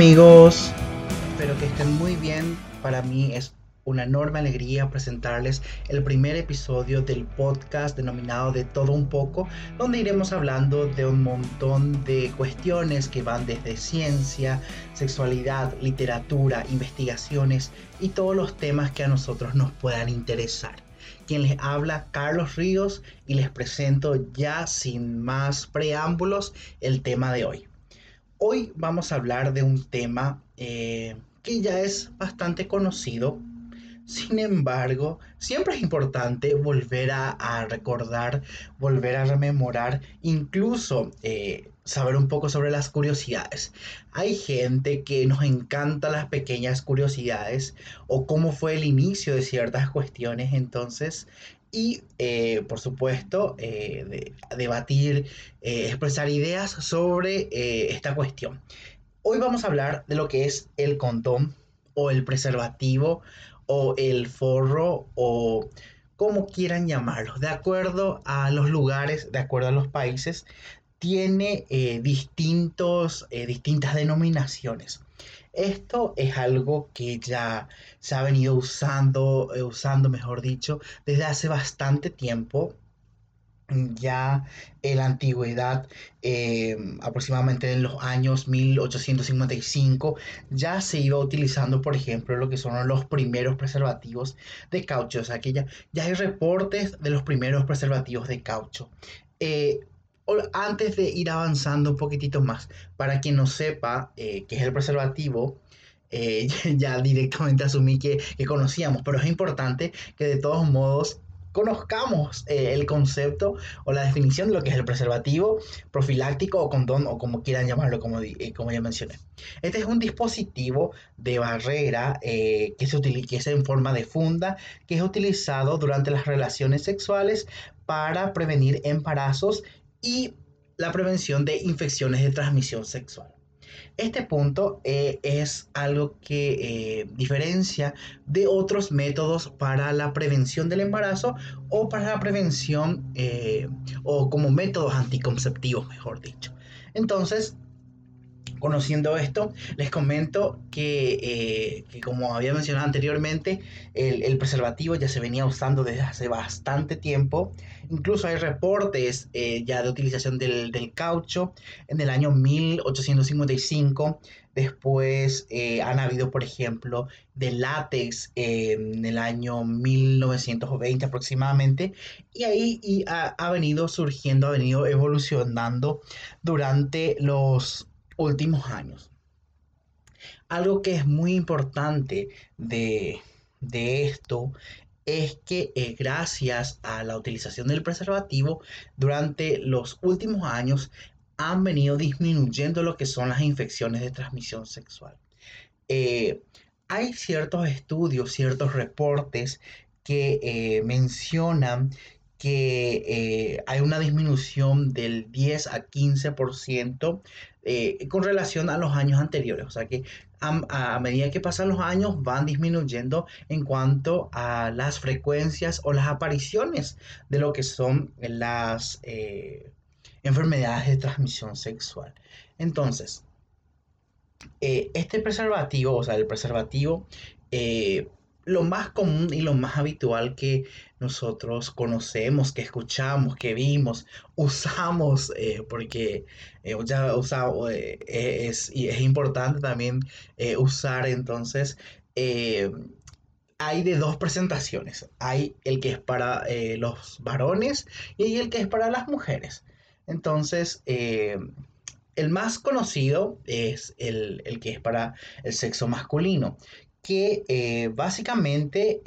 Amigos, espero que estén muy bien. Para mí es una enorme alegría presentarles el primer episodio del podcast denominado De todo un poco, donde iremos hablando de un montón de cuestiones que van desde ciencia, sexualidad, literatura, investigaciones y todos los temas que a nosotros nos puedan interesar. Quien les habla, Carlos Ríos, y les presento ya sin más preámbulos el tema de hoy. Hoy vamos a hablar de un tema eh, que ya es bastante conocido. Sin embargo, siempre es importante volver a, recordar, volver a rememorar, incluso eh, saber un poco sobre las curiosidades. Hay gente que nos encanta las pequeñas curiosidades o cómo fue el inicio de ciertas cuestiones. Entonces, y eh, por supuesto eh, debatir, eh, expresar ideas sobre esta cuestión. Hoy vamos a hablar de lo que es el condón o el preservativo o el forro o como quieran llamarlo, de acuerdo a los lugares, de acuerdo a los países, tiene distintos, distintas denominaciones. Esto es algo que ya se ha venido usando, eh, usando, mejor dicho, desde hace bastante tiempo. Ya en la antigüedad, eh, aproximadamente en los años 1855, ya se iba utilizando, por ejemplo, lo que son los primeros preservativos de caucho. O sea, que ya, hay reportes de los primeros preservativos de caucho. Eh, antes de ir avanzando un poquitito más, para quien no sepa eh, qué es el preservativo, eh, ya directamente asumí que, conocíamos, pero es importante que de todos modos conozcamos eh, el concepto o la definición de lo que es el preservativo profiláctico o condón o como quieran llamarlo, como, como ya mencioné. Este es un dispositivo de barrera que, se es en forma de funda que es utilizado durante las relaciones sexuales para prevenir embarazos y la prevención de infecciones de transmisión sexual. Este punto eh, es algo que eh, diferencia de otros métodos para la prevención del embarazo o para la prevención eh, o como métodos anticonceptivos, mejor dicho. Entonces, Conociendo esto, les comento que, eh, como había mencionado anteriormente, el, preservativo ya se venía usando desde hace bastante tiempo. Incluso hay reportes eh, ya de utilización del, caucho en el año 1855. Después eh, han habido, por ejemplo, de látex en el año 1920 aproximadamente. Y ahí ha venido surgiendo, ha venido evolucionando durante los últimos años. Algo que es muy importante de, esto es que eh, gracias a la utilización del preservativo durante los últimos años han venido disminuyendo lo que son las infecciones de transmisión sexual. Eh, hay ciertos estudios, ciertos reportes que eh, mencionan que hay una disminución del 10 a 15% eh, con relación a los años anteriores. O sea que a, medida que pasan los años van disminuyendo en cuanto a las frecuencias o las apariciones de lo que son las eh, enfermedades de transmisión sexual. Entonces, eh, este preservativo, o sea, el preservativo lo más común y lo más habitual que nosotros conocemos, que escuchamos, que vimos, usamos, eh, porque eh, ya usado, eh, es, y es importante también usar entonces. hay de dos presentaciones. Hay el que es para los varones y el que es para las mujeres. Entonces, el más conocido es el, el, que es para el sexo masculino, que eh, básicamente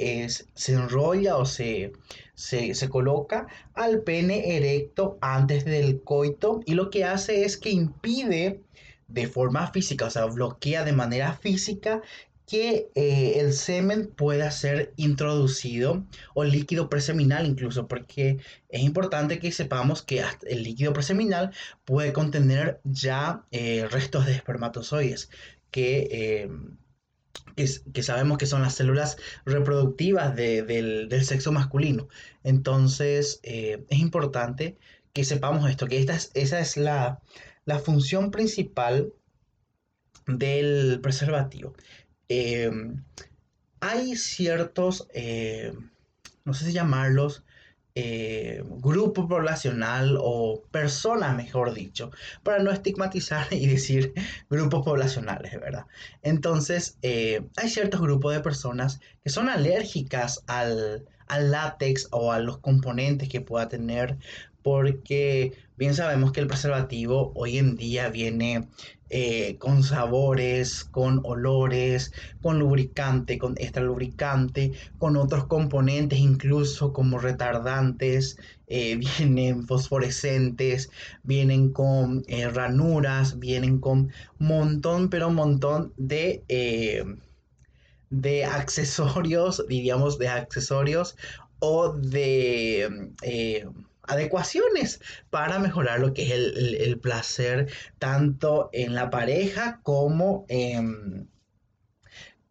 se enrolla o se, se, coloca al pene erecto antes del coito y lo que hace es que impide de forma física, o sea, bloquea de manera física que eh, el semen pueda ser introducido o líquido preseminal incluso, porque es importante que sepamos que el líquido preseminal puede contener ya eh, restos de espermatozoides que que, sabemos que son las células reproductivas del, sexo masculino. Entonces, eh, es importante que sepamos esto, que esta esa es la, función principal del preservativo. Em, hay ciertos, eh, no sé si llamarlos, eh, grupo poblacional o persona, mejor dicho, para no estigmatizar y decir grupos poblacionales, ¿verdad? Entonces, eh, hay ciertos grupos de personas que son alérgicas al, al látex o a los componentes que pueda tener porque bien sabemos que el preservativo hoy en día viene eh, con sabores, con olores, con lubricante, con extra lubricante, con otros componentes incluso como retardantes, eh, vienen fosforescentes, vienen con eh, ranuras, vienen con montón, pero un montón de de accesorios, diríamos de accesorios o de adecuaciones para mejorar lo que es el, placer tanto en la pareja como en,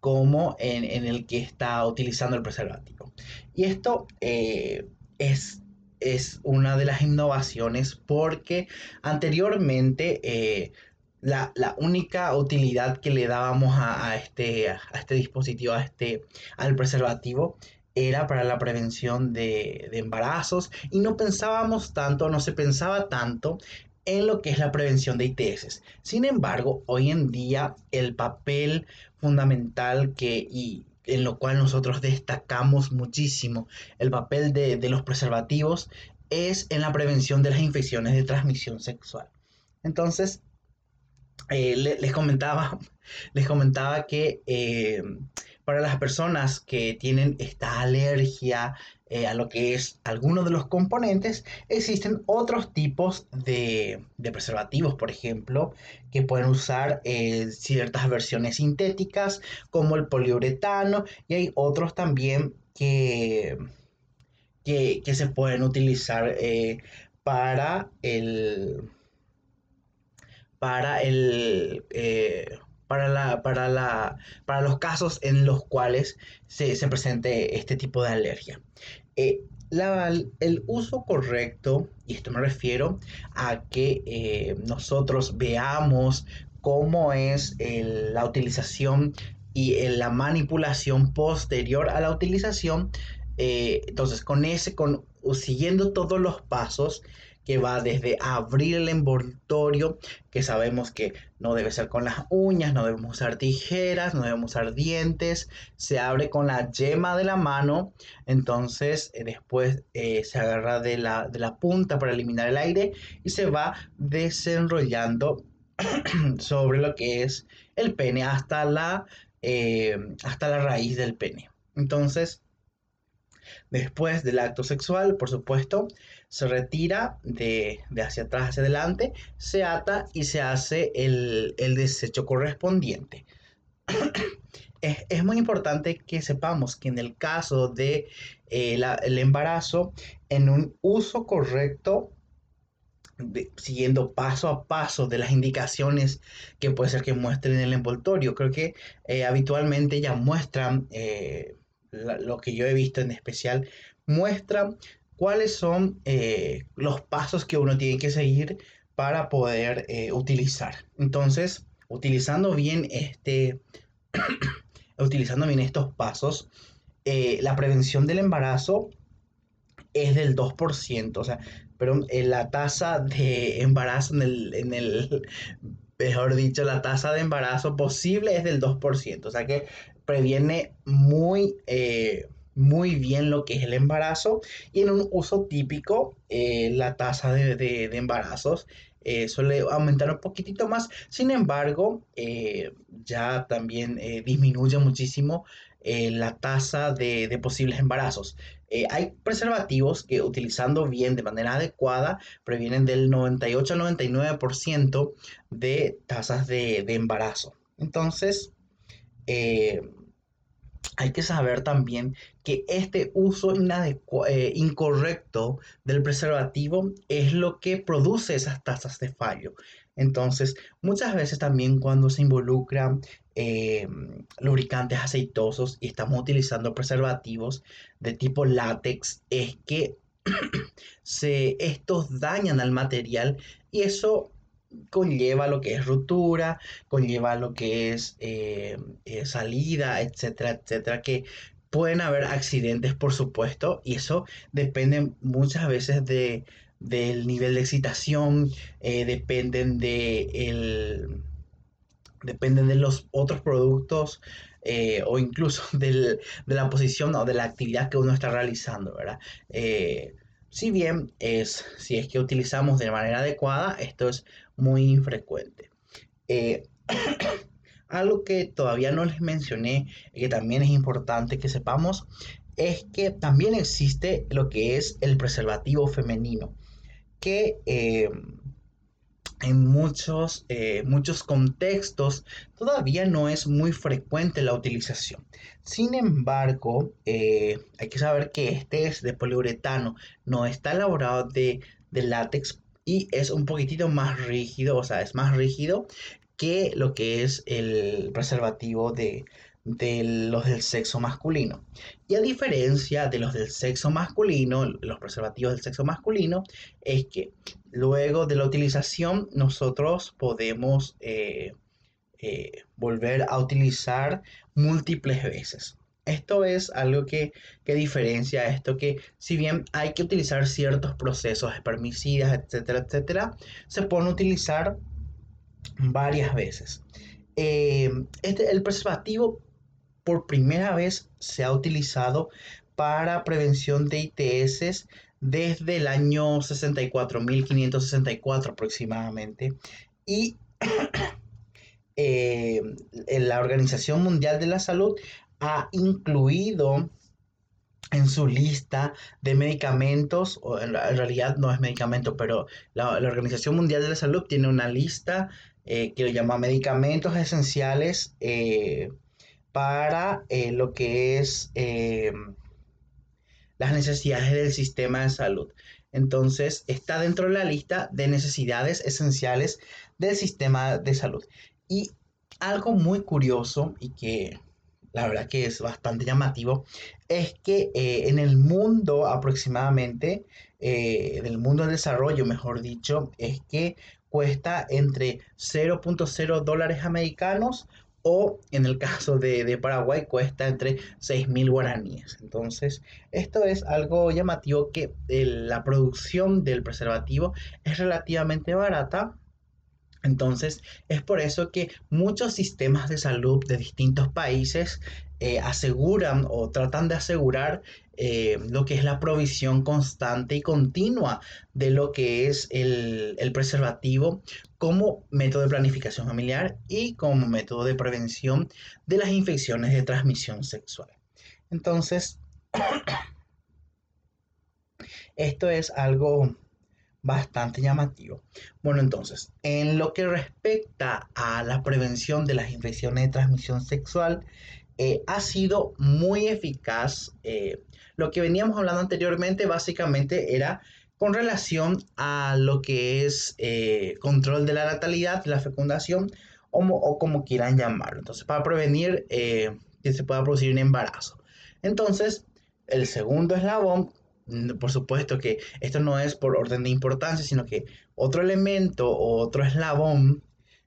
como en, el que está utilizando el preservativo. Y esto eh, es, es, una de las innovaciones porque anteriormente eh, la, única utilidad que le dábamos a, este, a este dispositivo, a este, al preservativo, era para la prevención de, embarazos y no pensábamos tanto, no se pensaba tanto en lo que es la prevención de ITS. Sin embargo, hoy en día el papel fundamental que y en lo cual nosotros destacamos muchísimo el papel de, los preservativos es en la prevención de las infecciones de transmisión sexual. Entonces, eh, les comentaba, les comentaba que eh, para las personas que tienen esta alergia eh, a lo que es alguno de los componentes, existen otros tipos de, preservativos, por ejemplo, que pueden usar eh, ciertas versiones sintéticas como el poliuretano y hay otros también que, que, se pueden utilizar eh, para el para el para, la, para, la, para los casos en los cuales se, presente este tipo de alergia. Eh, el uso correcto, y esto me refiero a que eh, nosotros veamos cómo es la utilización y la manipulación posterior a la utilización. Eh, entonces, con ese, con, siguiendo todos los pasos, que va desde abrir el envoltorio, que sabemos que no debe ser con las uñas, no debemos usar tijeras, no debemos usar dientes, se abre con la yema de la mano, entonces eh, después eh, se agarra de la, de la punta para eliminar el aire y se va desenrollando sobre lo que es el pene hasta la, eh, hasta la raíz del pene. Entonces, después del acto sexual, por supuesto, se retira de, hacia atrás hacia adelante, se ata y se hace el, desecho correspondiente. es, muy importante que sepamos que en el caso de eh, el embarazo, en un uso correcto, siguiendo paso a paso de las indicaciones que puede ser que muestren en el envoltorio, creo que eh, habitualmente ya muestran, eh, lo que yo he visto en especial, muestran cuáles son eh, los pasos que uno tiene que seguir para poder eh, utilizar. Entonces, utilizando bien este, utilizando bien estos pasos, eh, la prevención del embarazo es del 2%, o sea, pero la tasa de embarazo en el, en el, mejor dicho, la tasa de embarazo posible es del 2%, o sea que previene muy, muy bien lo que es el embarazo y en un uso típico eh, la tasa de, embarazos eh, suele aumentar un poquitito más. Sin embargo, eh, ya también disminuye muchísimo la tasa de, de, posibles embarazos. hay preservativos que utilizando bien de manera adecuada previenen del 98 al 99% de tasas de, de embarazo. Entonces, hay que saber también que este uso eh, incorrecto del preservativo es lo que produce esas tasas de fallo. Entonces, muchas veces también cuando se involucran eh, lubricantes aceitosos y estamos utilizando preservativos de tipo látex, es que se, estos dañan al material y eso conlleva lo que es ruptura, conlleva lo que es eh, eh, salida, etcétera, etcétera, que pueden haber accidentes, por supuesto, y eso depende muchas veces de, del nivel de excitación, eh, dependen de el, dependen de los otros productos o incluso de la posición o de la actividad que uno está realizando, ¿verdad? si bien es, si es que utilizamos de manera adecuada, esto es muy infrecuente. Eh, algo que todavía no les mencioné que también es importante que sepamos es que también existe lo que es el preservativo femenino, que eh, en muchos, eh, muchos contextos todavía no es muy frecuente la utilización. Sin embargo, hay que saber que este es de poliuretano, no está elaborado de, de látex y es un poquitito más rígido, o sea, es más rígido que lo que es el preservativo de, los del sexo masculino. Y a diferencia de los del sexo masculino, los preservativos del sexo masculino, es que luego de la utilización nosotros podemos eh, eh, volver a utilizar múltiples veces. Esto es algo que, diferencia esto, que si bien hay que utilizar ciertos procesos espermicidas, etcétera, etcétera, se pueden utilizar varias veces. Eh, este, el preservativo por primera vez se ha utilizado para prevención de ITS desde el año 64.564 aproximadamente. Y eh, la Organización Mundial de la Salud ha incluido en su lista de medicamentos, o en, realidad no es medicamento, pero la, Organización Mundial de la Salud tiene una lista eh, que lo llama medicamentos esenciales eh, para eh, lo que es las necesidades del sistema de salud. Entonces, está dentro de la lista de necesidades esenciales del sistema de salud. Y algo muy curioso y que la verdad que es bastante llamativo, es que eh, en el mundo aproximadamente, eh, en el mundo del desarrollo, mejor dicho, es que cuesta entre 0.0 dólares americanos o en el caso de, Paraguay cuesta entre 6.000 guaraníes. Entonces, esto es algo llamativo que eh, la producción del preservativo es relativamente barata entonces, es por eso que muchos sistemas de salud de distintos países eh, aseguran o tratan de asegurar eh, lo que es la provisión constante y continua de lo que es el, el, preservativo como método de planificación familiar y como método de prevención de las infecciones de transmisión sexual. Entonces, esto es algo bastante llamativo. Bueno, entonces, en lo que respecta a la prevención de las infecciones de transmisión sexual, eh, ha sido muy eficaz. Eh, lo que veníamos hablando anteriormente básicamente era con relación a lo que es eh, control de la natalidad, la fecundación o, o, como quieran llamarlo. Entonces, para prevenir que se pueda producir un embarazo. Entonces, el segundo eslabón por supuesto que esto no es por orden de importancia, sino que otro elemento o otro eslabón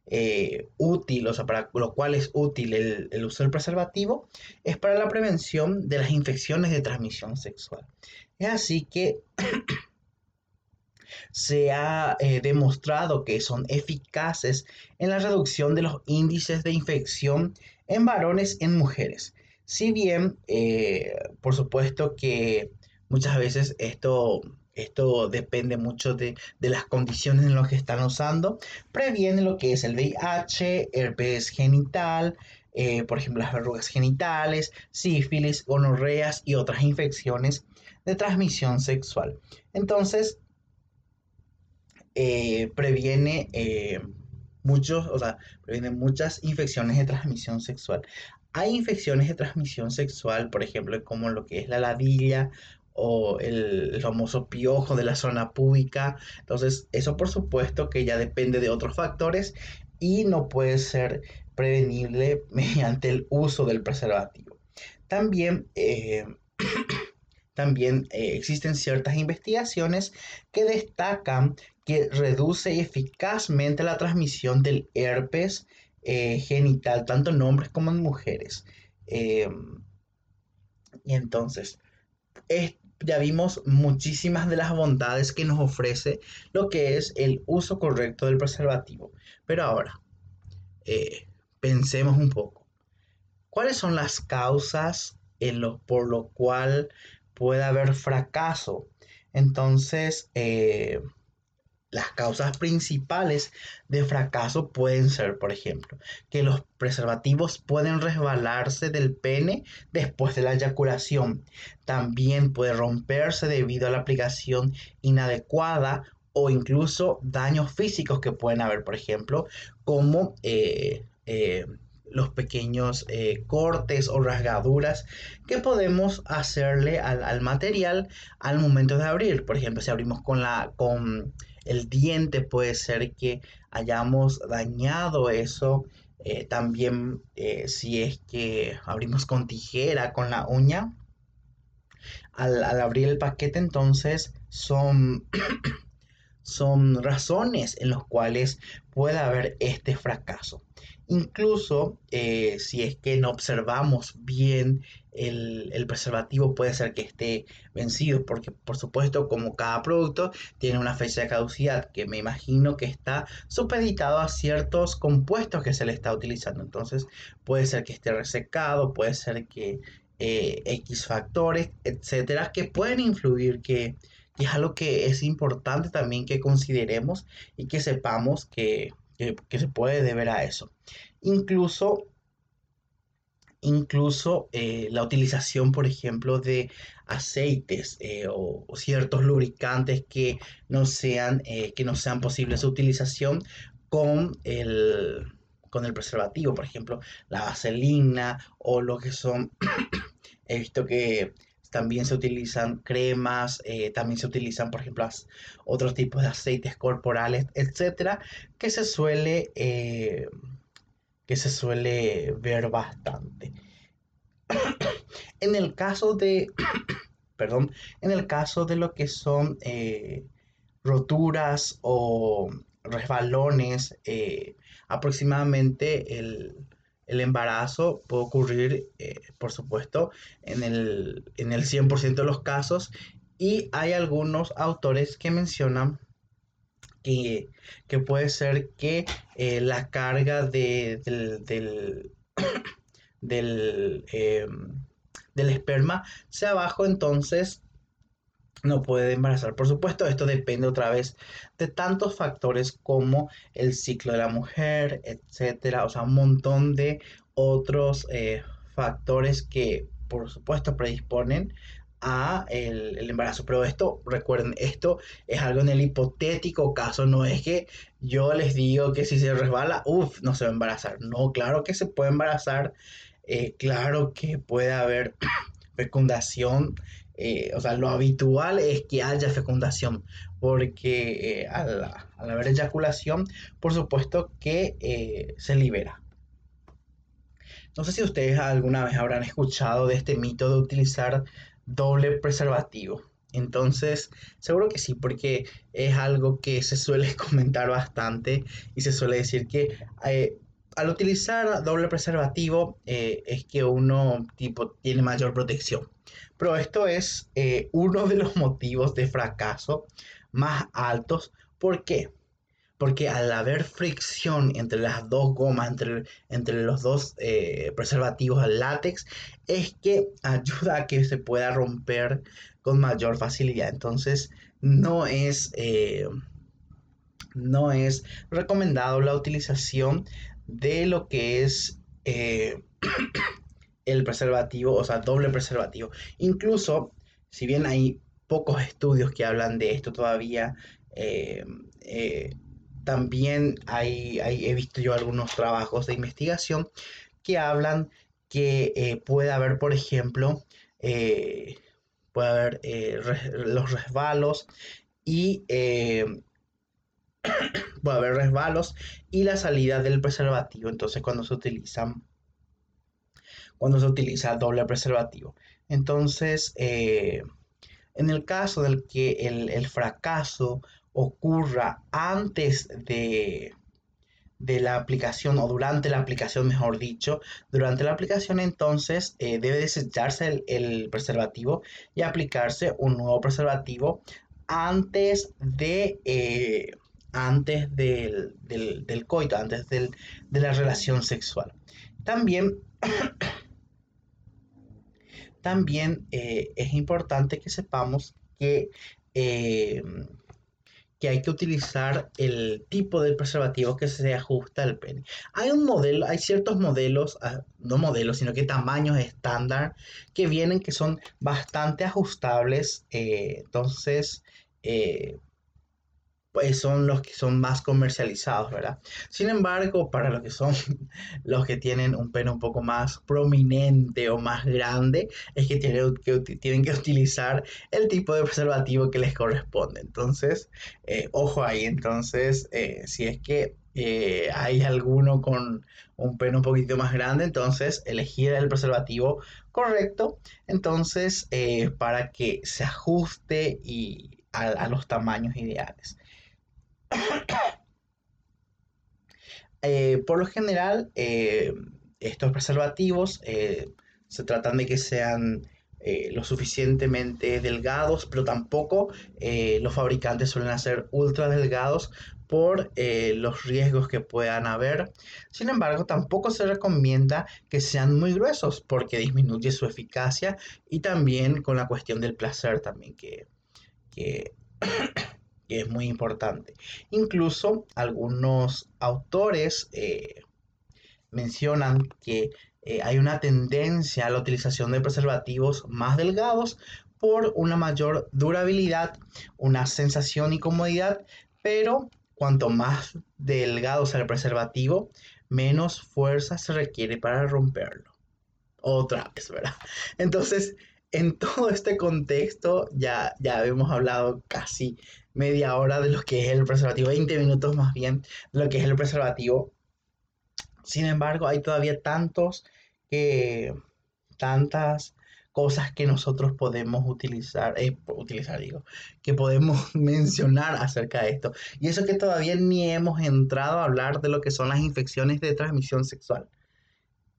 eh, útil, o sea, para lo cual es útil el, uso del preservativo, es para la prevención de las infecciones de transmisión sexual. Es así que se ha eh, demostrado que son eficaces en la reducción de los índices de infección en varones en mujeres. Si bien, eh, por supuesto que Muchas veces esto, esto depende mucho de, las condiciones en las que están usando. Previene lo que es el VIH, herpes genital, eh, por ejemplo las verrugas genitales, sífilis, gonorreas y otras infecciones de transmisión sexual. Entonces, eh, previene eh, muchos, o sea, previene muchas infecciones de transmisión sexual. Hay infecciones de transmisión sexual, por ejemplo, como lo que es la ladilla o el, famoso piojo de la zona pública. Entonces, eso por supuesto que ya depende de otros factores y no puede ser prevenible mediante el uso del preservativo. También, eh, también eh, existen ciertas investigaciones que destacan que reduce eficazmente la transmisión del herpes eh, genital, tanto en hombres como en mujeres. Em, y entonces, ya vimos muchísimas de las bondades que nos ofrece lo que es el uso correcto del preservativo. Pero ahora, eh, pensemos un poco. ¿Cuáles son las causas en lo, por lo cual puede haber fracaso? Entonces, eh, las causas principales de fracaso pueden ser, por ejemplo, que los preservativos pueden resbalarse del pene después de la eyaculación. También puede romperse debido a la aplicación inadecuada o incluso daños físicos que pueden haber, por ejemplo, como eh, eh, los pequeños eh, cortes o rasgaduras que podemos hacerle al, al, material al momento de abrir. Por ejemplo, si abrimos con la con el diente puede ser que hayamos dañado eso. Eh, también eh, si es que abrimos con tijera, con la uña, al, abrir el paquete entonces son, son razones en las cuales puede haber este fracaso. Incluso eh, si es que no observamos bien el, preservativo puede ser que esté vencido, porque por supuesto como cada producto tiene una fecha de caducidad que me imagino que está supeditado a ciertos compuestos que se le está utilizando. Entonces puede ser que esté resecado, puede ser que eh, X factores, etcétera, que pueden influir, que, que, es algo que es importante también que consideremos y que sepamos que que, se puede deber a eso. Incluso incluso eh, la utilización, por ejemplo, de aceites eh, o, ciertos lubricantes que no sean, eh, que no sean posibles su utilización con el, con el preservativo, por ejemplo, la vaselina o lo que son, he visto que también se utilizan cremas, eh, también se utilizan, por ejemplo, otros tipos de aceites corporales, etcétera, que se suele, eh, que se suele ver bastante. en el caso de, perdón, en el caso de lo que son eh, roturas o resbalones, aproximadamente el el embarazo puede ocurrir, eh, por supuesto, en el, en el 100% de los casos. Y hay algunos autores que mencionan que, puede ser que eh, la carga de, del, del, del, em, del esperma sea bajo, entonces no puede embarazar. Por supuesto, esto depende otra vez de tantos factores como el ciclo de la mujer, etcétera. O sea, un montón de otros eh, factores que, por supuesto, predisponen a el, embarazo. Pero esto, recuerden, esto es algo en el hipotético caso. No es que yo les digo que si se resbala, uff, no se va a embarazar. No, claro que se puede embarazar. Eh, claro que puede haber fecundación eh, o sea, lo habitual es que haya fecundación, porque eh, al, haber eyaculación, por supuesto que eh, se libera. No sé si ustedes alguna vez habrán escuchado de este mito de utilizar doble preservativo. Entonces, seguro que sí, porque es algo que se suele comentar bastante y se suele decir que al utilizar doble preservativo es que uno tipo tiene mayor protección. Pero esto es eh, uno de los motivos de fracaso más altos. ¿Por qué? Porque al haber fricción entre las dos gomas, entre, entre los dos eh, preservativos al látex, es que ayuda a que se pueda romper con mayor facilidad. Entonces, no es, eh, no es recomendado la utilización de lo que es el preservativo, o sea, doble preservativo. Incluso, si bien hay pocos estudios que hablan de esto todavía, eh, eh, también hay, he visto yo algunos trabajos de investigación que hablan que eh, puede haber, por ejemplo, puede haber los resbalos y puede haber resbalos y la salida del preservativo. Entonces, cuando se utilizan cuando se utiliza doble preservativo. Entonces, eh, En el caso del que el, fracaso ocurra antes de, de la aplicación o durante la aplicación, mejor dicho, durante la aplicación entonces eh, debe desecharse el, preservativo y aplicarse un nuevo preservativo antes de eh, antes del, coito, antes de la relación sexual. También también eh, es importante que sepamos que, eh, que hay que utilizar el tipo de preservativo que se ajusta al pene. Hay un modelo, hay ciertos modelos, ah, no modelos, sino que tamaños estándar que vienen que son bastante ajustables. Eh, entonces, pues son los que son más comercializados, ¿verdad? Sin embargo, para los que son los que tienen un pene un poco más prominente o más grande, es que tienen que, tienen que utilizar el tipo de preservativo que les corresponde. Entonces, eh, ojo ahí, entonces, eh, si es que eh, hay alguno con un pene un poquito más grande, entonces elegir el preservativo correcto, entonces, para que se ajuste y a los tamaños ideales. Eh, por lo general, eh, estos preservativos eh, se tratan de que sean lo suficientemente delgados, pero tampoco los fabricantes suelen hacer ultra delgados por los riesgos que puedan haber. Sin embargo, tampoco se recomienda que sean muy gruesos porque disminuye su eficacia y también con la cuestión del placer también que, que que es muy importante. Incluso algunos autores eh, mencionan que eh, hay una tendencia a la utilización de preservativos más delgados por una mayor durabilidad, una sensación y comodidad, pero cuanto más delgado sea el preservativo, menos fuerza se requiere para romperlo. Otra vez, ¿verdad? Entonces, en todo este contexto, ya, ya hemos hablado casi media hora de lo que es el preservativo, 20 minutos más bien de lo que es el preservativo. Sin embargo, hay todavía tantos que, tantas cosas que nosotros podemos utilizar, eh, utilizar digo, que podemos mencionar acerca de esto. Y eso que todavía ni hemos entrado a hablar de lo que son las infecciones de transmisión sexual.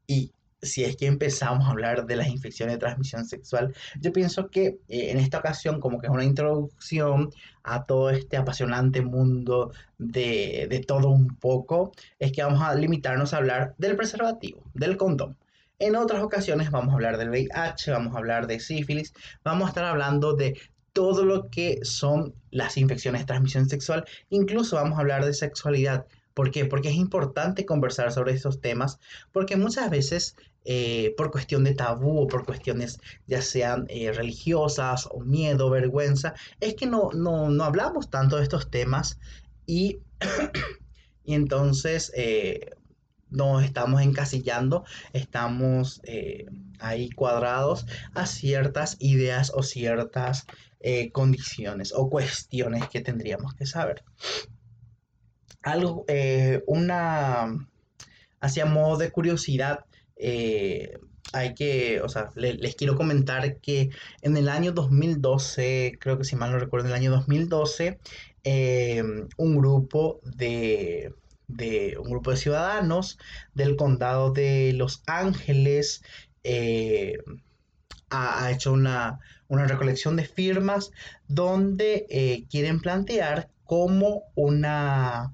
Y si es que empezamos a hablar de las infecciones de transmisión sexual, yo pienso que eh, en esta ocasión como que es una introducción a todo este apasionante mundo de, de todo un poco, es que vamos a limitarnos a hablar del preservativo, del condón. En otras ocasiones vamos a hablar del VIH, vamos a hablar de sífilis, vamos a estar hablando de todo lo que son las infecciones de transmisión sexual, incluso vamos a hablar de sexualidad, ¿Por qué? Porque es importante conversar sobre estos temas, porque muchas veces eh, por cuestión de tabú o por cuestiones ya sean eh, religiosas o miedo, vergüenza, es que no, no, hablamos tanto de estos temas y, y entonces eh, nos estamos encasillando, estamos ahí cuadrados a ciertas ideas o ciertas condiciones o cuestiones que tendríamos que saber. Algo, una, hacia modo de curiosidad, eh, hay que, o sea, les quiero comentar que en el año 2012, creo que si mal no recuerdo, en el año 2012, eh, un grupo de, de, un grupo de ciudadanos del condado de Los Ángeles ha, hecho una, una, recolección de firmas donde quieren plantear como una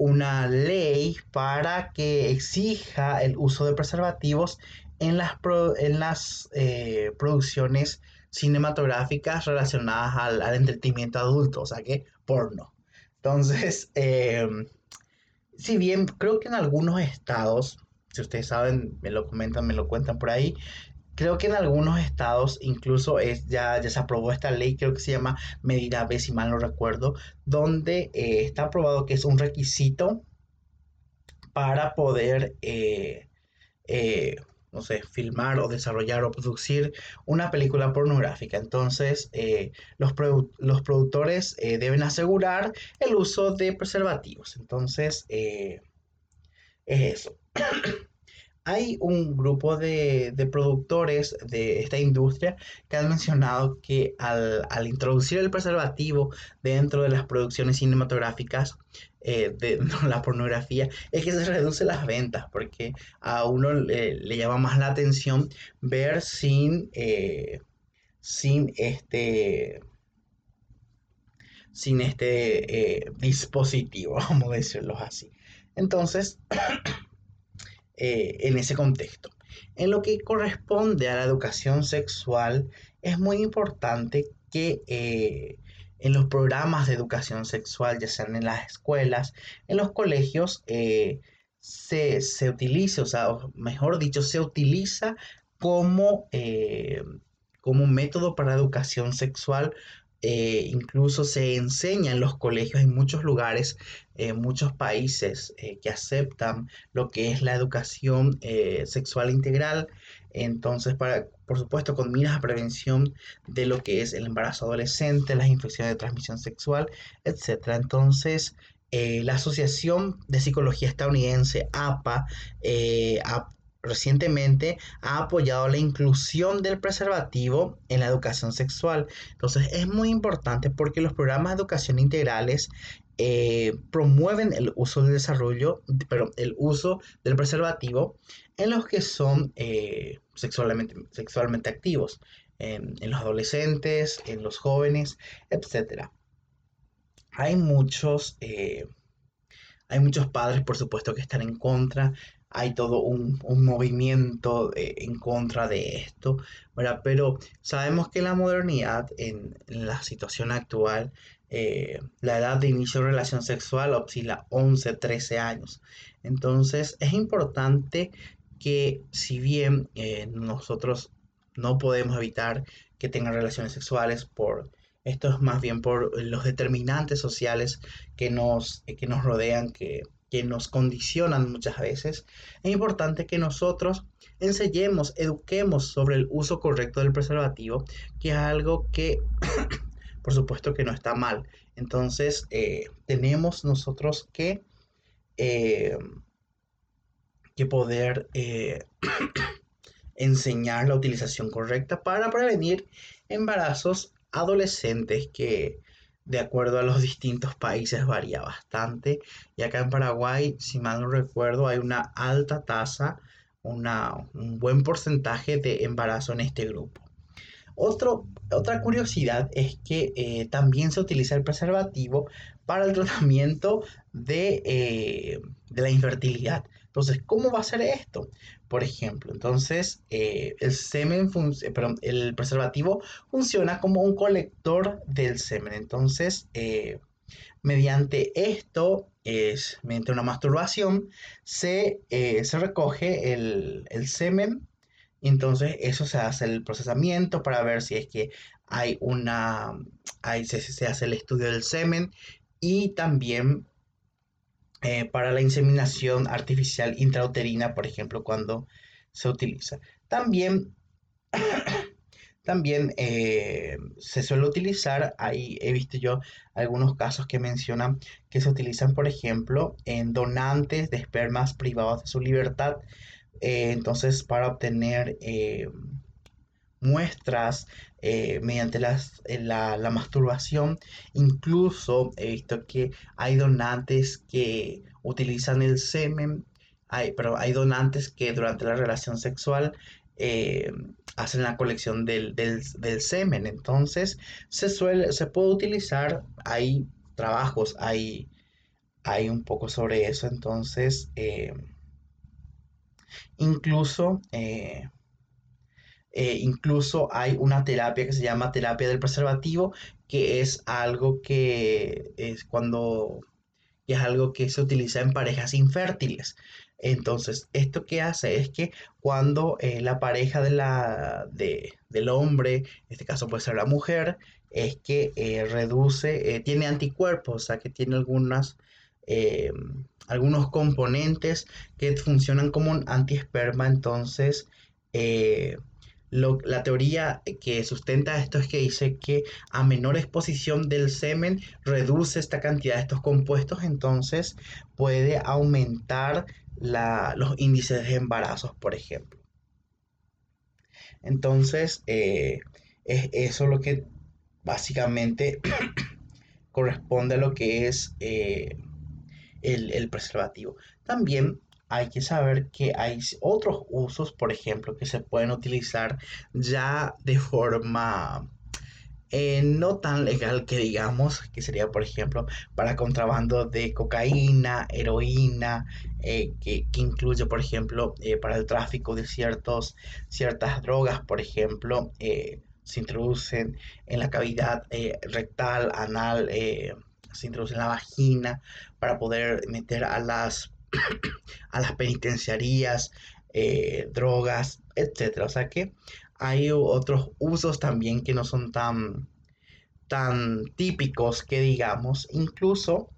una ley para que exija el uso de preservativos en las, en las eh, producciones cinematográficas relacionadas al, entretenimiento adulto, o sea que porno. Entonces, em, si bien creo que en algunos estados, si ustedes saben, me lo comentan, me lo cuentan por ahí, Creo que en algunos estados incluso es, ya, ya se aprobó esta ley, creo que se llama medida B, si mal no recuerdo, donde eh, está aprobado que es un requisito para poder, eh, eh, no sé, filmar o desarrollar o producir una película pornográfica. Entonces, los, los, productores deben asegurar el uso de preservativos. Entonces, es eso. Hay un grupo de, productores de esta industria que han mencionado que al, introducir el preservativo dentro de las producciones cinematográficas eh, de la pornografía es que se reduce las ventas porque a uno le, llama más la atención ver sin, eh, sin este sin este eh, dispositivo, vamos a decirlo así. Entonces, Eh, en ese contexto. En lo que corresponde a la educación sexual, es muy importante que eh, en los programas de educación sexual, ya sean en las escuelas, en los colegios, eh, se, se, utilice, o sea, mejor dicho, se utiliza como, como método para educación sexual eh, incluso se enseña en los colegios en muchos lugares, en muchos países eh, que aceptan lo que es la educación eh, sexual integral. Entonces, para, por supuesto, con miras a prevención de lo que es el embarazo adolescente, las infecciones de transmisión sexual, etc. Entonces, la Asociación de Psicología Estadounidense, APA, ha recientemente ha apoyado la inclusión del preservativo en la educación sexual. Entonces es muy importante porque los programas de educación integrales eh, promueven el uso del desarrollo, pero el uso del preservativo en los que son eh, sexualmente, sexualmente activos, en, los adolescentes, en los jóvenes, etc. Hay muchos, eh, hay muchos padres, por supuesto, que están en contra hay todo un, movimiento en contra de esto. Pero sabemos que la modernidad, en, la situación actual, eh, la edad de inicio de relación sexual oscila 11, 13 años. Entonces es importante que si bien eh, nosotros no podemos evitar que tengan relaciones sexuales por esto es más bien por los determinantes sociales que nos, que nos rodean, que que nos condicionan muchas veces, es importante que nosotros enseñemos, eduquemos sobre el uso correcto del preservativo, que es algo que, por supuesto, que no está mal. Entonces, eh, tenemos nosotros que, eh, que poder eh, enseñar la utilización correcta para prevenir embarazos adolescentes que de acuerdo a los distintos países varía bastante. Y acá en Paraguay, si mal no recuerdo, hay una alta tasa, una, un buen porcentaje de embarazo en este grupo. Otra curiosidad es que eh, también se utiliza el preservativo para el tratamiento de, eh, de la infertilidad. Entonces, ¿cómo va a ser esto? Por ejemplo, entonces eh, el semen, eh, perdón, el preservativo funciona como un colector del semen. Entonces, eh, mediante esto, es, mediante una masturbación, se, se recoge el, el semen. Entonces, eso se hace el procesamiento para ver si es que hay una, hay, se, se hace el estudio del semen y también eh, para la inseminación artificial intrauterina, por ejemplo, cuando se utiliza. También, también eh, se suele utilizar, ahí he visto yo algunos casos que mencionan que se utilizan, por ejemplo, en donantes de espermas privados de su libertad, eh, entonces para obtener muestras eh, mediante eh, la, masturbación. Incluso he visto que hay donantes que utilizan el semen, hay, pero hay donantes que durante la relación sexual eh, hacen la colección del, semen. Entonces se, suele, se puede utilizar, hay trabajos, hay, hay un poco sobre eso. Entonces, incluso incluso hay una terapia que se llama terapia del preservativo, que es algo que es cuando es algo que se utiliza en parejas infértiles. Entonces, esto que hace es que cuando eh, la pareja de la, del hombre, en este caso puede ser la mujer, es que eh, reduce, tiene anticuerpos, o sea que tiene algunas, algunos componentes que funcionan como un antiesperma, entonces la teoría que sustenta esto es que dice que a menor exposición del semen reduce esta cantidad de estos compuestos, entonces puede aumentar los índices de embarazos, por ejemplo. Entonces, eh, es eso lo que básicamente corresponde a lo que es eh, el, preservativo. También hay que saber que hay otros usos, por ejemplo, que se pueden utilizar ya de forma eh, no tan legal que digamos, que sería por ejemplo para contrabando de cocaína, heroína, eh, que, incluye por ejemplo para el tráfico de ciertos, ciertas drogas, por ejemplo, se introducen en la cavidad eh, rectal, anal, eh, se introducen en la vagina para poder meter a las, a las penitenciarías, eh, drogas, etc. O sea que hay otros usos también que no son tan, tan típicos que digamos, incluso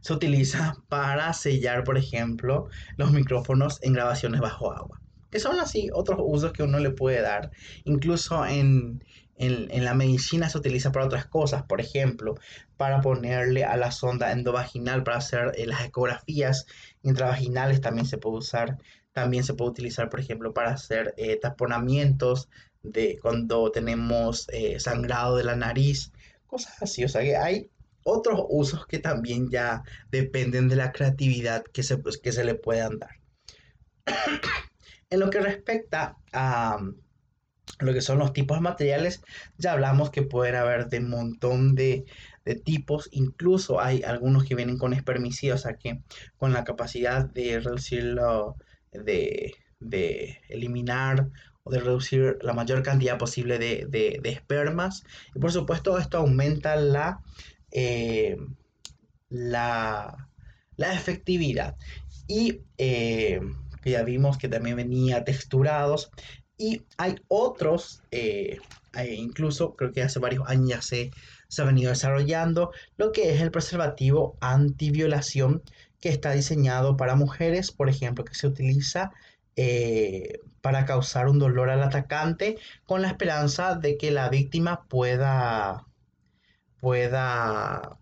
se utiliza para sellar, por ejemplo, los micrófonos en grabaciones bajo agua que son así otros usos que uno le puede dar. Incluso en, la medicina se utiliza para otras cosas, por ejemplo, para ponerle a la sonda endovaginal para hacer eh, las ecografías intravaginales también se puede usar, también se puede utilizar, por ejemplo, para hacer eh, taponamientos de cuando tenemos eh, sangrado de la nariz, cosas así, o sea que hay otros usos que también ya dependen de la creatividad que se, pues, que se le puedan dar. En lo que respecta a lo que son los tipos de materiales, ya hablamos que pueden haber de montón de, tipos, incluso hay algunos que vienen con espermicidas, o sea que con la capacidad de reducirlo, de, eliminar o de reducir la mayor cantidad posible de, espermas. Y por supuesto esto aumenta la, eh, la, efectividad. Y eh, ya vimos que también venía texturados. Y hay otros, eh, incluso creo que hace varios años ya se, ha venido desarrollando, lo que es el preservativo antiviolación que está diseñado para mujeres, por ejemplo, que se utiliza eh, para causar un dolor al atacante con la esperanza de que la víctima pueda, pueda,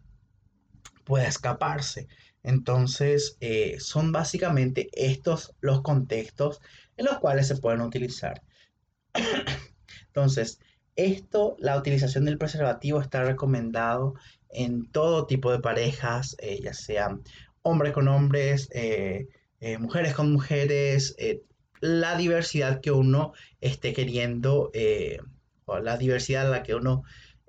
pueda escaparse. Entonces, eh, son básicamente estos los contextos en los cuales se pueden utilizar. Entonces, esto, la utilización del preservativo está recomendado en todo tipo de parejas, eh, ya sean hombres con hombres, eh, mujeres con mujeres, la diversidad que uno esté queriendo, o la diversidad a la que uno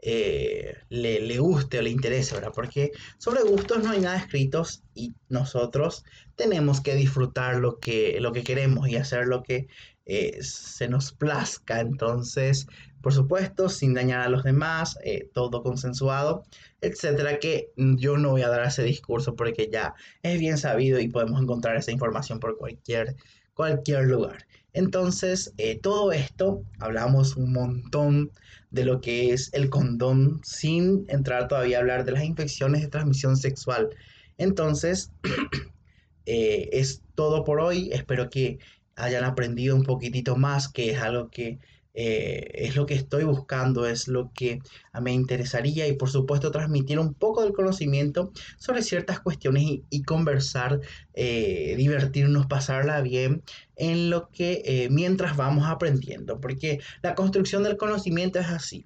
eh, le, guste o le interese, ¿verdad? Porque sobre gustos no hay nada escritos y nosotros tenemos que disfrutar lo que, lo que queremos y hacer lo que eh, se nos plazca. Entonces, por supuesto, sin dañar a los demás, eh, todo consensuado, etcétera, que yo no voy a dar ese discurso porque ya es bien sabido y podemos encontrar esa información por cualquier, cualquier lugar. Entonces, todo esto, hablamos un montón de lo que es el condón sin entrar todavía a hablar de las infecciones de transmisión sexual. Entonces, eh, es todo por hoy. Espero que hayan aprendido un poquitito más, que es algo que eh, es lo que estoy buscando, es lo que me interesaría y por supuesto transmitir un poco del conocimiento sobre ciertas cuestiones y, conversar, eh, divertirnos, pasarla bien en lo que eh, mientras vamos aprendiendo, porque la construcción del conocimiento es así.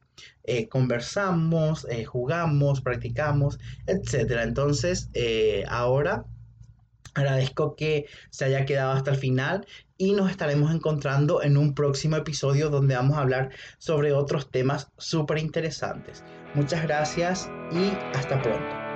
conversamos, jugamos, practicamos, etc. Entonces, ahora Agradezco que se haya quedado hasta el final y nos estaremos encontrando en un próximo episodio donde vamos a hablar sobre otros temas súper interesantes. Muchas gracias y hasta pronto.